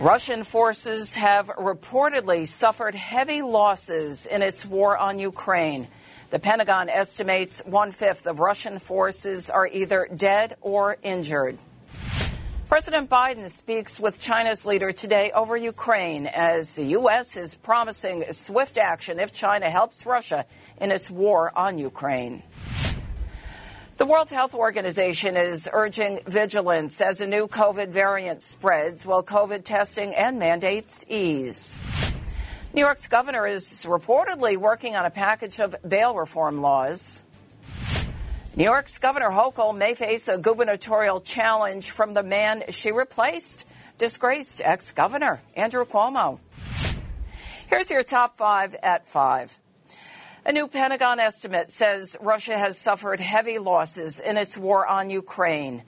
Russian forces have reportedly suffered heavy losses in its war on Ukraine. The Pentagon estimates one fifth of Russian forces are either dead or injured. President Biden speaks with China's leader today over Ukraine as the U.S. is promising swift action if China helps Russia in its war on Ukraine. The World Health Organization is urging vigilance as a new COVID variant spreads while COVID testing and mandates ease. New York's governor is reportedly working on a package of bail reform laws. New York's Governor Hochul may face a gubernatorial challenge from the man she replaced, disgraced ex governor Andrew Cuomo. Here's your top five at five. A new Pentagon estimate says Russia has suffered heavy losses in its war on Ukraine.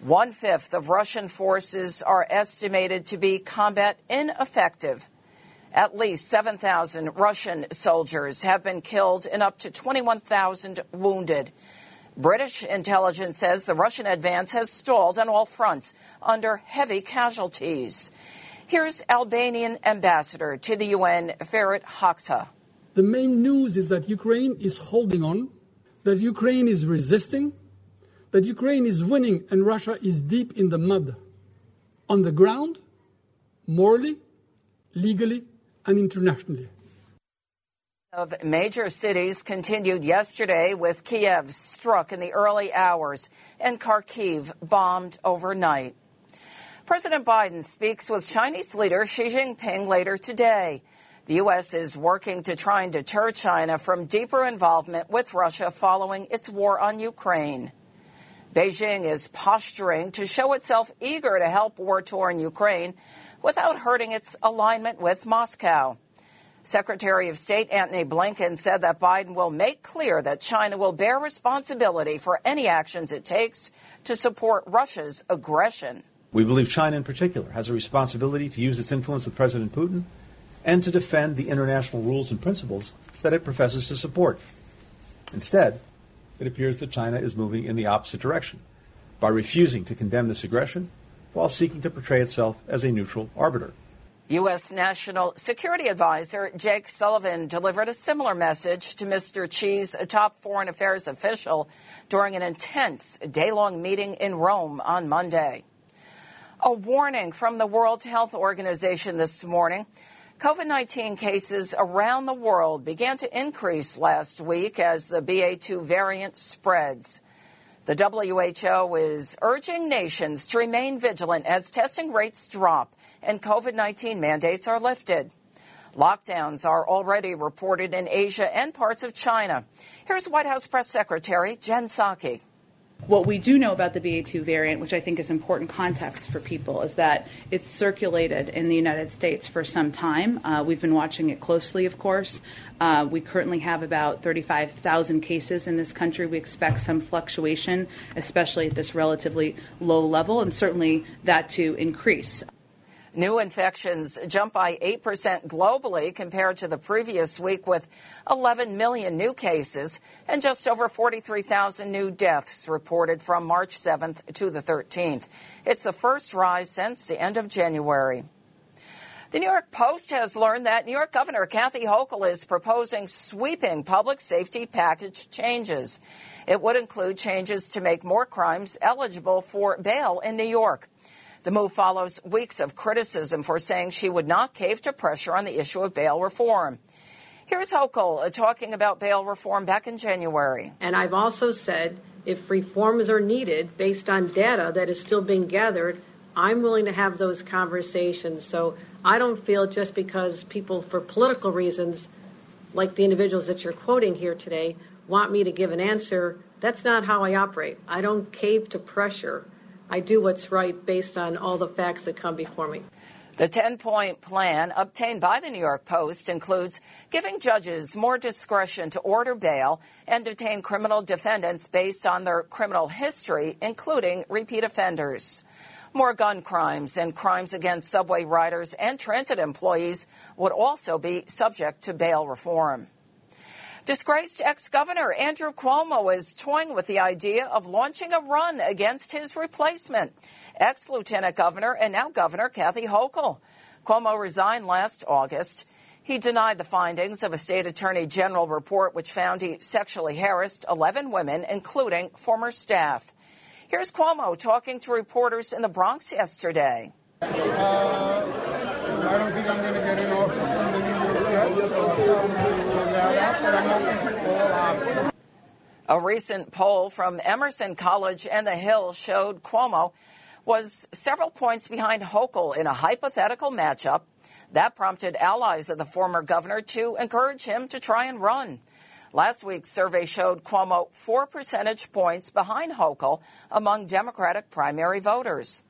One fifth of Russian forces are estimated to be combat ineffective. At least 7,000 Russian soldiers have been killed and up to 21,000 wounded. British intelligence says the Russian advance has stalled on all fronts under heavy casualties. Here's Albanian ambassador to the UN, Ferit Hoxha. The main news is that Ukraine is holding on, that Ukraine is resisting, that Ukraine is winning and Russia is deep in the mud. On the ground, morally, legally, and internationally. Of major cities continued yesterday with Kiev struck in the early hours and Kharkiv bombed overnight. President Biden speaks with Chinese leader Xi Jinping later today. The U.S. is working to try and deter China from deeper involvement with Russia following its war on Ukraine. Beijing is posturing to show itself eager to help war torn Ukraine without hurting its alignment with Moscow. Secretary of State Antony Blinken said that Biden will make clear that China will bear responsibility for any actions it takes to support Russia's aggression. We believe China in particular has a responsibility to use its influence with President Putin and to defend the international rules and principles that it professes to support. Instead, it appears that China is moving in the opposite direction by refusing to condemn this aggression while seeking to portray itself as a neutral arbiter. U.S. National Security Advisor Jake Sullivan delivered a similar message to Mr. Xi's top foreign affairs official during an intense day long meeting in Rome on Monday. A warning from the World Health Organization this morning COVID 19 cases around the world began to increase last week as the BA2 variant spreads. The WHO is urging nations to remain vigilant as testing rates drop and COVID 19 mandates are lifted. Lockdowns are already reported in Asia and parts of China. Here's White House Press Secretary Jen Psaki. What we do know about the BA2 variant, which I think is important context for people, is that it's circulated in the United States for some time. Uh, we've been watching it closely, of course. Uh, we currently have about 35,000 cases in this country. We expect some fluctuation, especially at this relatively low level, and certainly that to increase. New infections jumped by 8% globally compared to the previous week, with 11 million new cases and just over 43,000 new deaths reported from March 7th to the 13th. It's the first rise since the end of January. The New York Post has learned that New York Governor Kathy Hochul is proposing sweeping public safety package changes. It would include changes to make more crimes eligible for bail in New York. The move follows weeks of criticism for saying she would not cave to pressure on the issue of bail reform. Here's Hochul uh, talking about bail reform back in January. And I've also said if reforms are needed based on data that is still being gathered, I'm willing to have those conversations. So I don't feel just because people, for political reasons, like the individuals that you're quoting here today, want me to give an answer. That's not how I operate. I don't cave to pressure. I do what's right based on all the facts that come before me. The 10 point plan obtained by the New York Post includes giving judges more discretion to order bail and detain criminal defendants based on their criminal history, including repeat offenders. More gun crimes and crimes against subway riders and transit employees would also be subject to bail reform. Disgraced ex governor Andrew Cuomo is toying with the idea of launching a run against his replacement, ex lieutenant governor and now governor Kathy Hochul. Cuomo resigned last August. He denied the findings of a state attorney general report which found he sexually harassed 11 women, including former staff. Here's Cuomo talking to reporters in the Bronx yesterday. Uh, I don't think I'm going to get an offer from the New York Jets, a recent poll from Emerson College and the Hill showed Cuomo was several points behind Hochul in a hypothetical matchup. That prompted allies of the former governor to encourage him to try and run. Last week's survey showed Cuomo four percentage points behind Hochul among Democratic primary voters.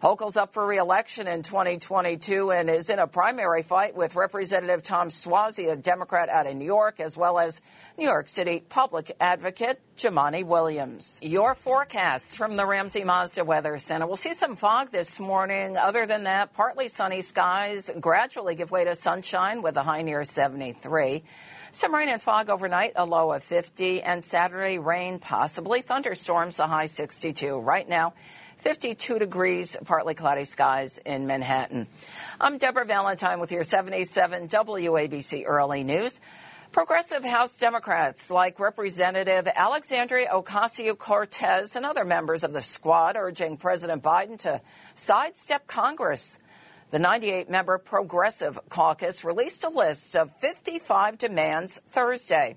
Hochul's up for reelection in 2022 and is in a primary fight with Representative Tom Suozzi, a Democrat out of New York, as well as New York City public advocate Jumaane Williams. Your forecast from the Ramsey Mazda Weather Center. We'll see some fog this morning. Other than that, partly sunny skies gradually give way to sunshine with a high near 73. Some rain and fog overnight, a low of 50, and Saturday rain, possibly thunderstorms, a high 62. Right now, 52 degrees, partly cloudy skies in Manhattan. I'm Deborah Valentine with your 77 WABC Early News. Progressive House Democrats like Representative Alexandria Ocasio Cortez and other members of the squad urging President Biden to sidestep Congress. The 98 member Progressive Caucus released a list of 55 demands Thursday.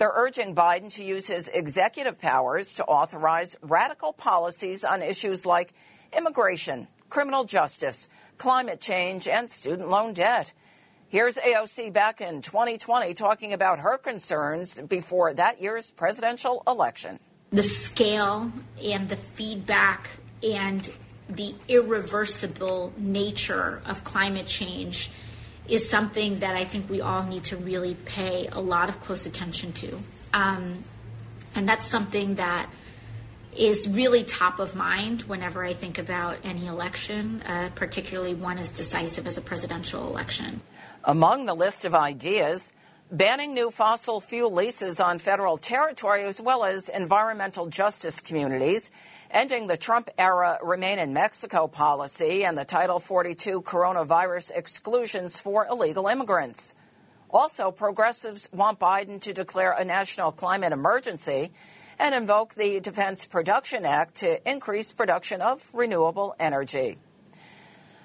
They're urging Biden to use his executive powers to authorize radical policies on issues like immigration, criminal justice, climate change, and student loan debt. Here's AOC back in 2020 talking about her concerns before that year's presidential election. The scale and the feedback and the irreversible nature of climate change is something that I think we all need to really pay a lot of close attention to. Um, and that's something that is really top of mind whenever I think about any election, uh, particularly one as decisive as a presidential election. Among the list of ideas, banning new fossil fuel leases on federal territory as well as environmental justice communities ending the Trump era Remain in Mexico policy and the Title 42 coronavirus exclusions for illegal immigrants. Also, progressives want Biden to declare a national climate emergency and invoke the Defense Production Act to increase production of renewable energy.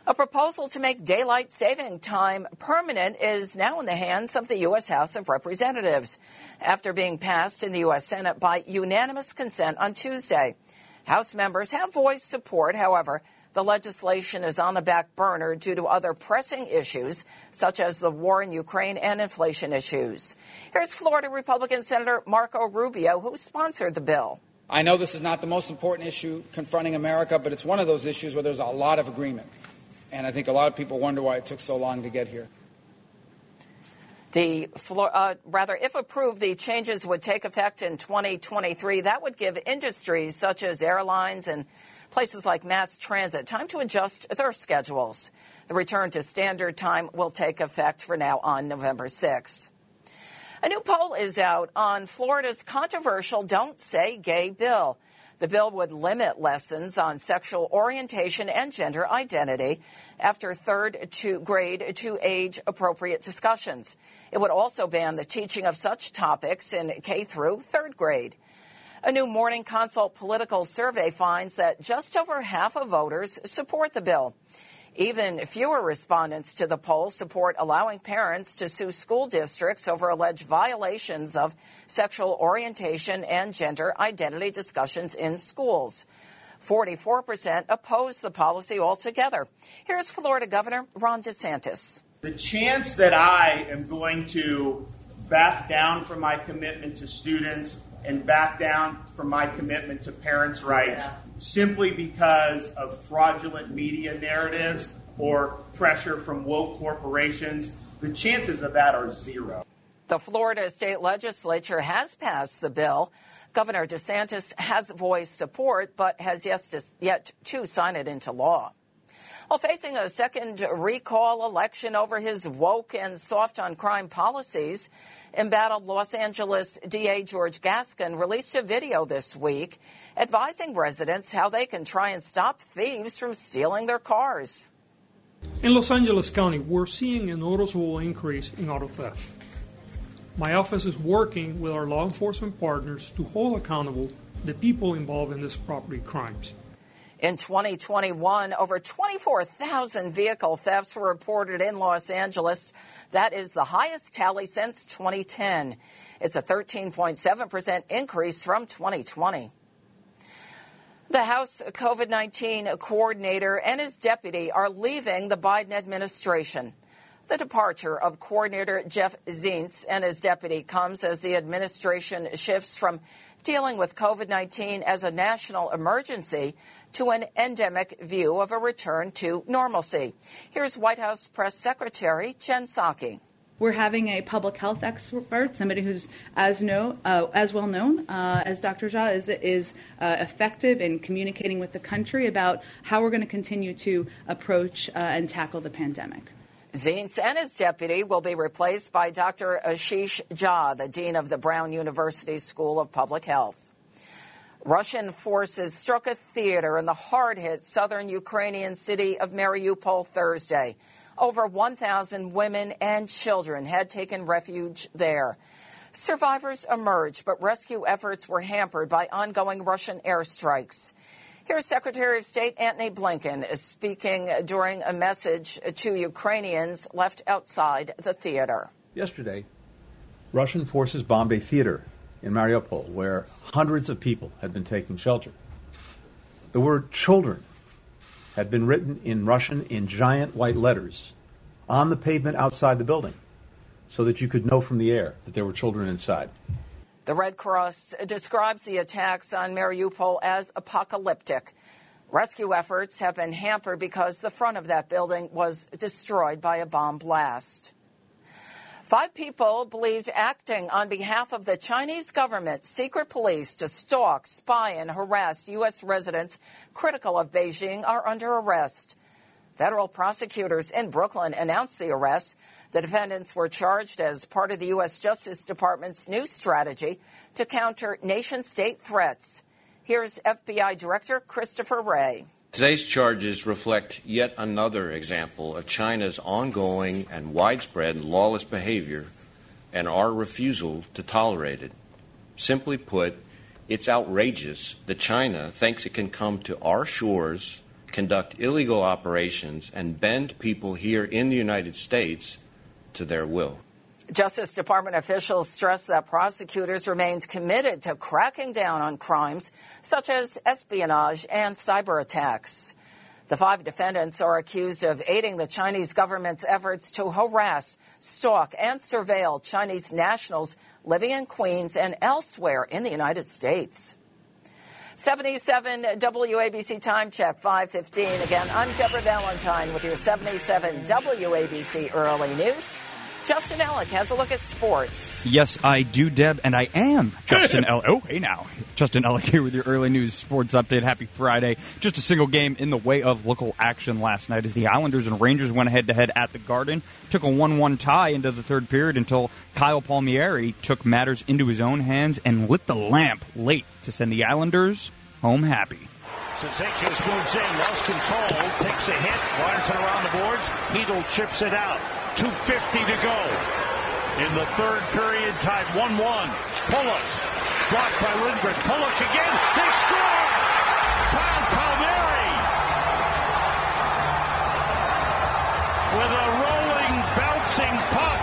A proposal to make daylight saving time permanent is now in the hands of the U.S. House of Representatives after being passed in the U.S. Senate by unanimous consent on Tuesday. House members have voiced support. However, the legislation is on the back burner due to other pressing issues, such as the war in Ukraine and inflation issues. Here's Florida Republican Senator Marco Rubio, who sponsored the bill. I know this is not the most important issue confronting America, but it's one of those issues where there's a lot of agreement. And I think a lot of people wonder why it took so long to get here. The uh, rather, if approved, the changes would take effect in 2023. That would give industries such as airlines and places like mass transit time to adjust their schedules. The return to standard time will take effect for now on November 6. A new poll is out on Florida's controversial Don't Say Gay bill. The bill would limit lessons on sexual orientation and gender identity after third to grade to age appropriate discussions. It would also ban the teaching of such topics in K through third grade. A new Morning Consult political survey finds that just over half of voters support the bill. Even fewer respondents to the poll support allowing parents to sue school districts over alleged violations of sexual orientation and gender identity discussions in schools. 44% oppose the policy altogether. Here's Florida Governor Ron DeSantis. The chance that I am going to back down from my commitment to students and back down from my commitment to parents' rights simply because of fraudulent media narratives or pressure from woke corporations. The chances of that are zero. The Florida state legislature has passed the bill. Governor DeSantis has voiced support, but has yet to sign it into law. While facing a second recall election over his woke and soft on crime policies, embattled Los Angeles DA George Gascon released a video this week advising residents how they can try and stop thieves from stealing their cars. In Los Angeles County, we're seeing a noticeable increase in auto theft. My office is working with our law enforcement partners to hold accountable the people involved in these property crimes. In 2021, over 24,000 vehicle thefts were reported in Los Angeles. That is the highest tally since 2010. It's a 13.7% increase from 2020. The House COVID 19 coordinator and his deputy are leaving the Biden administration. The departure of coordinator Jeff Zients and his deputy comes as the administration shifts from dealing with COVID 19 as a national emergency to an endemic view of a return to normalcy. Here's White House Press Secretary Jen Psaki. We're having a public health expert, somebody who's as know uh, as well known uh, as Dr. Jha is is uh, effective in communicating with the country about how we're going to continue to approach uh, and tackle the pandemic. Zients and his deputy will be replaced by Dr. Ashish Jha, the dean of the Brown University School of Public Health. Russian forces struck a theater in the hard hit southern Ukrainian city of Mariupol Thursday. Over 1,000 women and children had taken refuge there. Survivors emerged, but rescue efforts were hampered by ongoing Russian airstrikes. Here's Secretary of State Antony Blinken is speaking during a message to Ukrainians left outside the theater. Yesterday, Russian forces bombed a theater in Mariupol where hundreds of people had been taking shelter. The word children had been written in Russian in giant white letters on the pavement outside the building so that you could know from the air that there were children inside. The Red Cross describes the attacks on Mariupol as apocalyptic. Rescue efforts have been hampered because the front of that building was destroyed by a bomb blast. Five people believed acting on behalf of the Chinese government, secret police to stalk, spy, and harass U.S. residents critical of Beijing are under arrest. Federal prosecutors in Brooklyn announced the arrest. The defendants were charged as part of the U.S. Justice Department's new strategy to counter nation state threats. Here's FBI Director Christopher Wray. Today's charges reflect yet another example of China's ongoing and widespread lawless behavior and our refusal to tolerate it. Simply put, it's outrageous that China thinks it can come to our shores conduct illegal operations and bend people here in the United States to their will. Justice Department officials stress that prosecutors remained committed to cracking down on crimes such as espionage and cyber attacks. The five defendants are accused of aiding the Chinese government's efforts to harass, stalk, and surveil Chinese nationals living in Queens and elsewhere in the United States. 77 WABC time check 515. Again, I'm Deborah Valentine with your 77 WABC early news. Justin Ellick has a look at sports. Yes, I do, Deb, and I am Justin Ellick. Oh, hey now. Justin Ellick here with your early news sports update. Happy Friday. Just a single game in the way of local action last night as the Islanders and Rangers went head to head at the Garden. Took a 1 1 tie into the third period until Kyle Palmieri took matters into his own hands and lit the lamp late to send the Islanders home happy. Cizikas moves in, lost control, takes a hit, wires it around the boards. Chytil chips it out. 2.50 to go. In the third period, tied 1-1. Pulock, blocked by Lindgren. Pulock again. They score! Kyle Palmieri with a rolling, bouncing puck.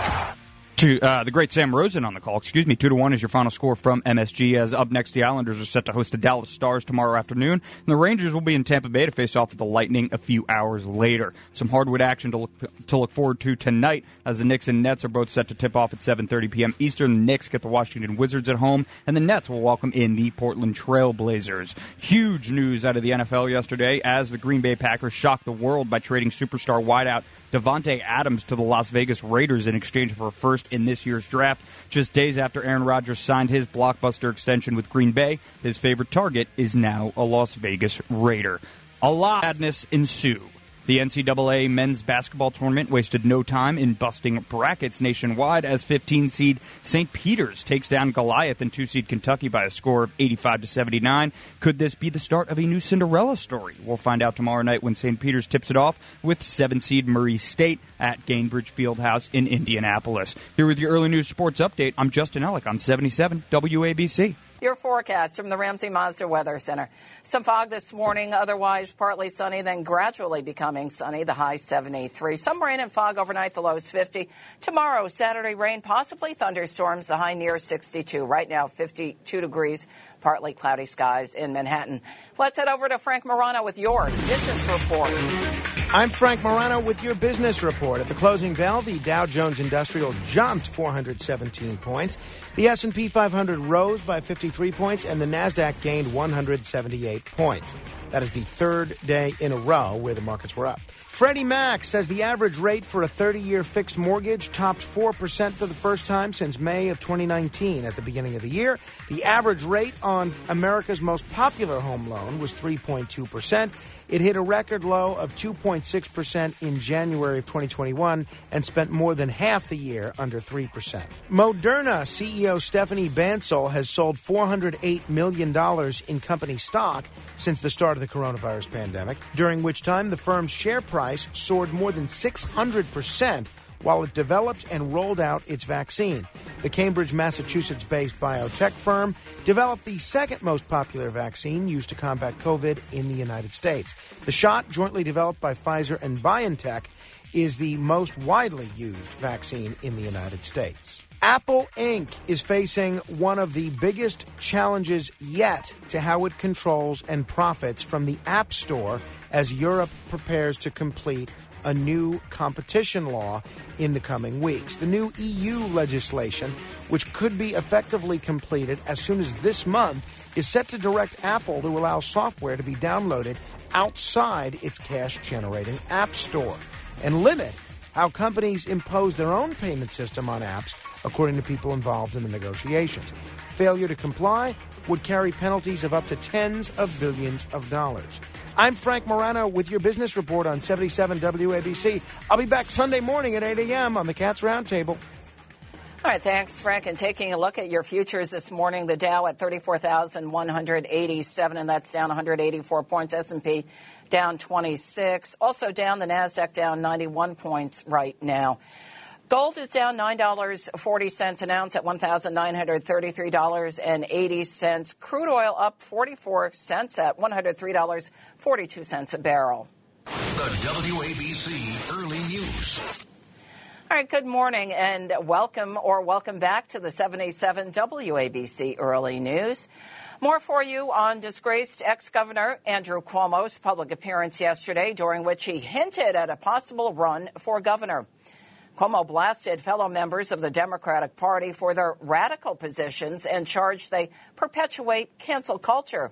To uh, the great Sam Rosen on the call. Excuse me. Two to one is your final score from MSG. As up next, the Islanders are set to host the Dallas Stars tomorrow afternoon, and the Rangers will be in Tampa Bay to face off with the Lightning a few hours later. Some hardwood action to look to look forward to tonight, as the Knicks and Nets are both set to tip off at 7:30 p.m. Eastern. The Knicks get the Washington Wizards at home, and the Nets will welcome in the Portland Trailblazers. Huge news out of the NFL yesterday, as the Green Bay Packers shocked the world by trading superstar wideout Davante Adams to the Las Vegas Raiders in exchange for a first in this year's draft. Just days after Aaron Rodgers signed his blockbuster extension with Green Bay, his favorite target is now a Las Vegas Raider. A lot of madness ensue the NCAA men's basketball tournament wasted no time in busting brackets nationwide as 15 seed St. Peter's takes down Goliath and 2 seed Kentucky by a score of 85 to 79. Could this be the start of a new Cinderella story? We'll find out tomorrow night when St. Peter's tips it off with 7 seed Murray State at Gainbridge Fieldhouse in Indianapolis. Here with your early news sports update, I'm Justin Ellick on 77 WABC. Your forecast from the Ramsey Mazda Weather Center. Some fog this morning, otherwise partly sunny, then gradually becoming sunny, the high 73. Some rain and fog overnight, the lows 50. Tomorrow, Saturday, rain, possibly thunderstorms, the high near 62. Right now, 52 degrees, partly cloudy skies in Manhattan. Let's head over to Frank Morano with your business report. I'm Frank Morano with your business report. At the closing bell, the Dow Jones Industrial jumped 417 points. The S&P 500 rose by 53 points and the Nasdaq gained 178 points. That is the third day in a row where the markets were up. Freddie Mac says the average rate for a 30-year fixed mortgage topped 4% for the first time since May of 2019 at the beginning of the year. The average rate on America's most popular home loan was 3.2%. It hit a record low of 2.6% in January of 2021 and spent more than half the year under 3%. Moderna CEO Stéphane Bancel has sold $408 million in company stock since the start of the coronavirus pandemic, during which time the firm's share price soared more than 600% while it developed and rolled out its vaccine. The Cambridge, Massachusetts based biotech firm developed the second most popular vaccine used to combat COVID in the United States. The shot, jointly developed by Pfizer and BioNTech, is the most widely used vaccine in the United States. Apple Inc. is facing one of the biggest challenges yet to how it controls and profits from the App Store as Europe prepares to complete a new competition law in the coming weeks. The new EU legislation, which could be effectively completed as soon as this month, is set to direct Apple to allow software to be downloaded outside its cash generating App Store and limit how companies impose their own payment system on apps, according to people involved in the negotiations. Failure to comply would carry penalties of up to tens of billions of dollars. I'm Frank Morano with your business report on 77 WABC. I'll be back Sunday morning at 8 a.m. on the Cats Roundtable. All right, thanks, Frank. And taking a look at your futures this morning, the Dow at 34,187, and that's down 184 points. S&P down 26. Also down, the Nasdaq down 91 points right now. Gold is down $9.40 an ounce at $1,933.80. Crude oil up 44 cents at $103.42 a barrel. The WABC Early News. All right, good morning and welcome or welcome back to the 77 WABC Early News. More for you on disgraced ex governor Andrew Cuomo's public appearance yesterday, during which he hinted at a possible run for governor. Cuomo blasted fellow members of the Democratic Party for their radical positions and charged they perpetuate cancel culture.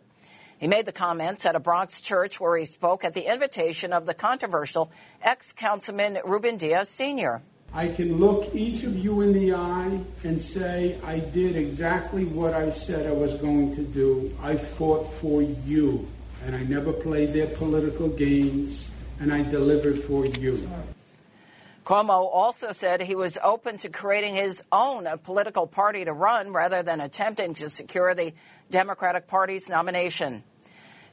He made the comments at a Bronx church where he spoke at the invitation of the controversial ex councilman Ruben Diaz Sr. I can look each of you in the eye and say, I did exactly what I said I was going to do. I fought for you, and I never played their political games, and I delivered for you. Cuomo also said he was open to creating his own political party to run rather than attempting to secure the Democratic Party's nomination.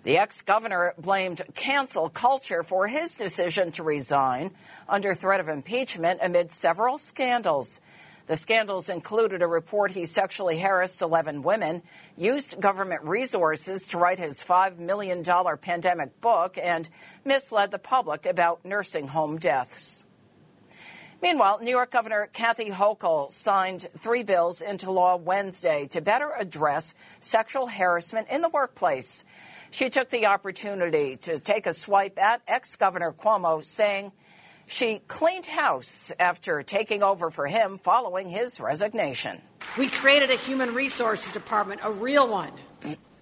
The ex governor blamed cancel culture for his decision to resign under threat of impeachment amid several scandals. The scandals included a report he sexually harassed 11 women, used government resources to write his $5 million pandemic book, and misled the public about nursing home deaths. Meanwhile, New York Governor Kathy Hochul signed three bills into law Wednesday to better address sexual harassment in the workplace. She took the opportunity to take a swipe at ex Governor Cuomo, saying she cleaned house after taking over for him following his resignation. We created a human resources department, a real one.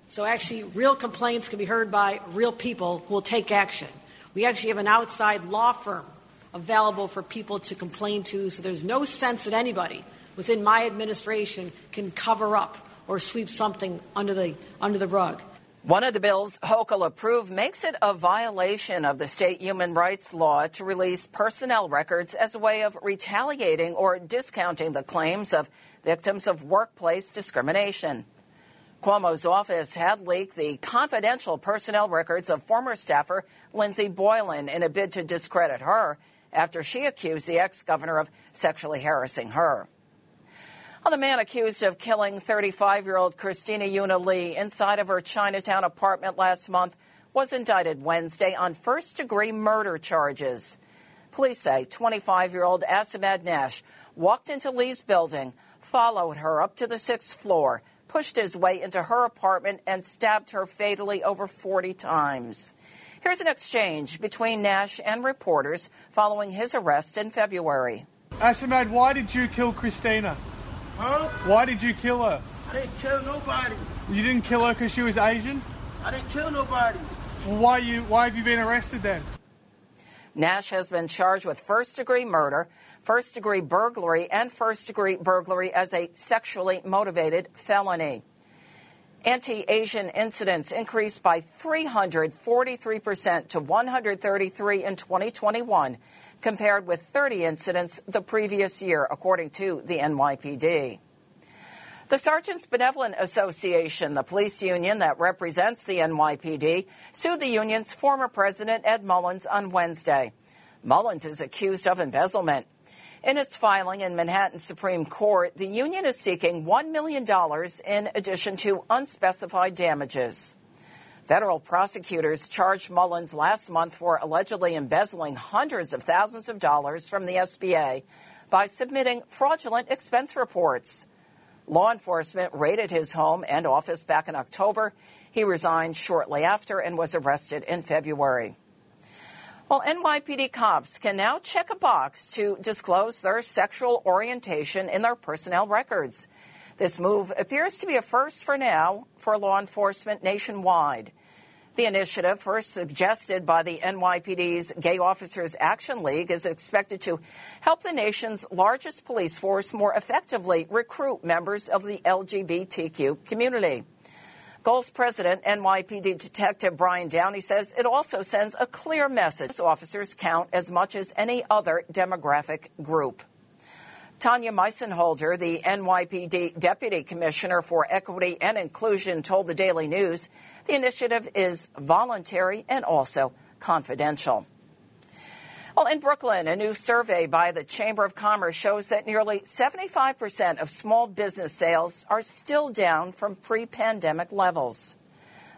So actually, real complaints can be heard by real people who will take action. We actually have an outside law firm available for people to complain to, so there's no sense that anybody within my administration can cover up or sweep something under the, under the rug. One of the bills Hochul approved makes it a violation of the state human rights law to release personnel records as a way of retaliating or discounting the claims of victims of workplace discrimination. Cuomo's office had leaked the confidential personnel records of former staffer Lindsey Boylan in a bid to discredit her after she accused the ex governor of sexually harassing her. Well, the man accused of killing 35 year old Christina Yuna Lee inside of her Chinatown apartment last month was indicted Wednesday on first degree murder charges. Police say 25 year old Assamad Nash walked into Lee's building, followed her up to the sixth floor, pushed his way into her apartment, and stabbed her fatally over 40 times. Here's an exchange between Nash and reporters following his arrest in February. Assamad, why did you kill Christina? Huh? Why did you kill her? I didn't kill nobody. You didn't kill her because she was Asian? I didn't kill nobody. Well, why you? Why have you been arrested then? Nash has been charged with first degree murder, first degree burglary, and first degree burglary as a sexually motivated felony. Anti Asian incidents increased by 343% to 133 in 2021, compared with 30 incidents the previous year, according to the NYPD. The Sergeants Benevolent Association, the police union that represents the NYPD, sued the union's former president, Ed Mullins, on Wednesday. Mullins is accused of embezzlement. In its filing in Manhattan Supreme Court, the union is seeking $1 million in addition to unspecified damages. Federal prosecutors charged Mullins last month for allegedly embezzling hundreds of thousands of dollars from the SBA by submitting fraudulent expense reports. Law enforcement raided his home and office back in October. He resigned shortly after and was arrested in February. Well, NYPD cops can now check a box to disclose their sexual orientation in their personnel records. This move appears to be a first for now for law enforcement nationwide. The initiative, first suggested by the NYPD's Gay Officers Action League, is expected to help the nation's largest police force more effectively recruit members of the LGBTQ community. GOAL's President, NYPD Detective Brian Downey says it also sends a clear message. Officers count as much as any other demographic group. Tanya Meisenholder, the NYPD Deputy Commissioner for Equity and Inclusion, told the Daily News the initiative is voluntary and also confidential. Well, in Brooklyn, a new survey by the Chamber of Commerce shows that nearly 75% of small business sales are still down from pre pandemic levels.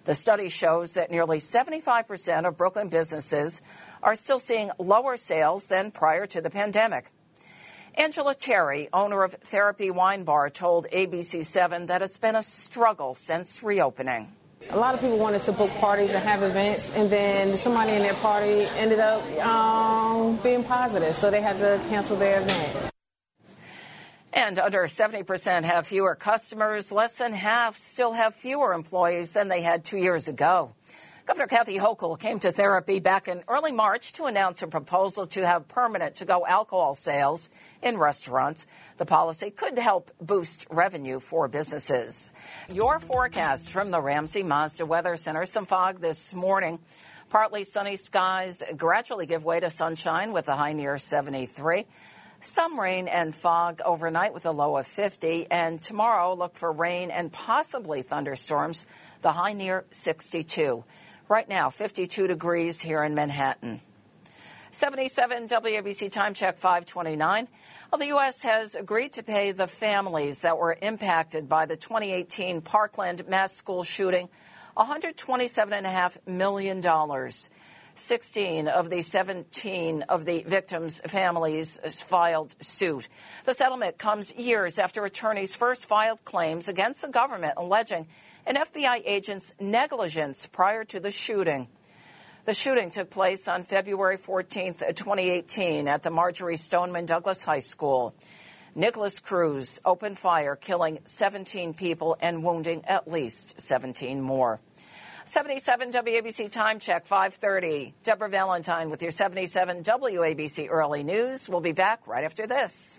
The study shows that nearly 75% of Brooklyn businesses are still seeing lower sales than prior to the pandemic. Angela Terry, owner of Therapy Wine Bar, told ABC7 that it's been a struggle since reopening. A lot of people wanted to book parties and have events, and then somebody in their party ended up um, being positive, so they had to cancel their event. And under 70% have fewer customers. Less than half still have fewer employees than they had two years ago. Governor Kathy Hochul came to therapy back in early March to announce a proposal to have permanent to go alcohol sales in restaurants. The policy could help boost revenue for businesses. Your forecast from the Ramsey Mazda Weather Center some fog this morning. Partly sunny skies gradually give way to sunshine with a high near 73. Some rain and fog overnight with a low of 50. And tomorrow, look for rain and possibly thunderstorms, the high near 62. Right now, 52 degrees here in Manhattan. 77 WABC time check 529. Well, the U.S. has agreed to pay the families that were impacted by the 2018 Parkland mass school shooting $127.5 million. 16 of the 17 of the victims' families filed suit. The settlement comes years after attorneys first filed claims against the government alleging an FBI agent's negligence prior to the shooting. The shooting took place on February 14, 2018, at the Marjory Stoneman Douglas High School. Nikolas Cruz opened fire, killing 17 people and wounding at least 17 more. 77 WABC time check 5:30. Deborah Valentine with your 77 WABC early news. We'll be back right after this.